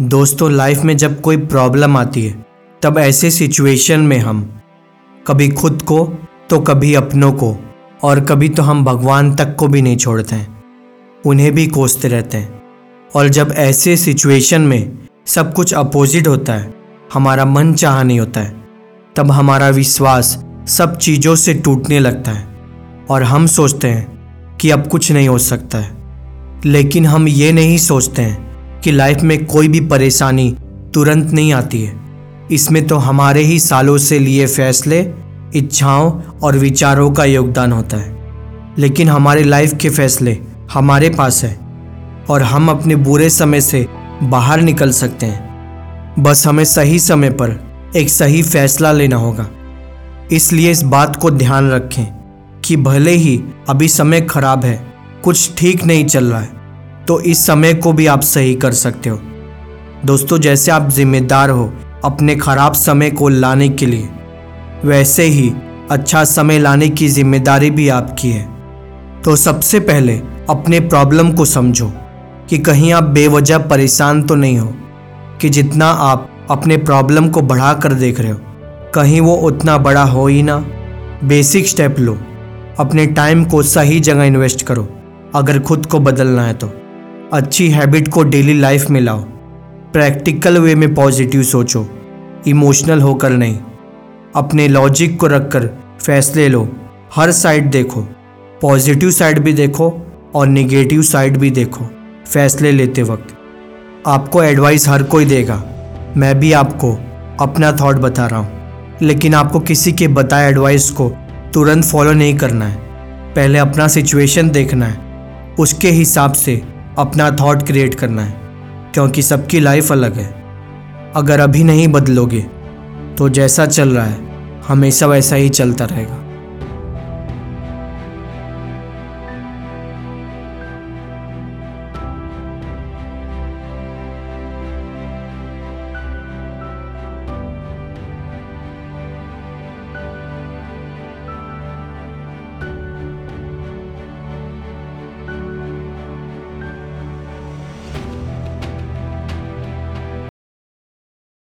दोस्तों लाइफ में जब कोई प्रॉब्लम आती है, तब ऐसे सिचुएशन में हम कभी खुद को तो कभी अपनों को, और कभी तो हम भगवान तक को भी नहीं छोड़ते हैं। उन्हें भी कोसते रहते हैं। और जब ऐसे सिचुएशन में सब कुछ अपोजिट होता है, हमारा मन चाह नहीं होता है, तब हमारा विश्वास सब चीज़ों से टूटने लगता है, और हम सोचते हैं कि अब कुछ नहीं हो सकता है। लेकिन हम ये नहीं सोचते हैं कि लाइफ में कोई भी परेशानी तुरंत नहीं आती है। इसमें तो हमारे ही सालों से लिए फैसले, इच्छाओं और विचारों का योगदान होता है। लेकिन हमारे लाइफ के फैसले हमारे पास है और हम अपने बुरे समय से बाहर निकल सकते हैं। बस हमें सही समय पर एक सही फैसला लेना होगा। इसलिए इस बात को ध्यान रखें कि भले ही अभी समय खराब है, कुछ ठीक नहीं चल रहा है। तो इस समय को भी आप सही कर सकते हो। दोस्तों, जैसे आप जिम्मेदार हो अपने खराब समय को लाने के लिए, वैसे ही अच्छा समय लाने की ज़िम्मेदारी भी आपकी है। तो सबसे पहले अपने प्रॉब्लम को समझो कि कहीं आप बेवजह परेशान तो नहीं हो कि जितना आप अपने प्रॉब्लम को बढ़ा कर देख रहे हो। कहीं वो उतना बड़ा हो ही ना। बेसिक स्टेप लो। अपने टाइम को सही जगह इन्वेस्ट करो। अगर खुद को बदलना है तो। अच्छी हैबिट को डेली लाइफ में लाओ। प्रैक्टिकल वे में पॉजिटिव सोचो। इमोशनल होकर नहीं। अपने लॉजिक को रखकर फैसले लो। हर साइड देखो। पॉजिटिव साइड भी देखो और निगेटिव साइड भी देखो, फैसले लेते वक्त। आपको एडवाइस हर कोई देगा। मैं भी आपको अपना थॉट बता रहा हूँ। लेकिन आपको किसी के बताए एडवाइस को तुरंत फॉलो नहीं करना है। पहले अपना सिचुएशन देखना है। उसके हिसाब से अपना थॉट क्रिएट करना है, क्योंकि सबकी लाइफ अलग है। अगर अभी नहीं बदलोगे तो जैसा चल रहा है, हमेशा वैसा ही चलता रहेगा।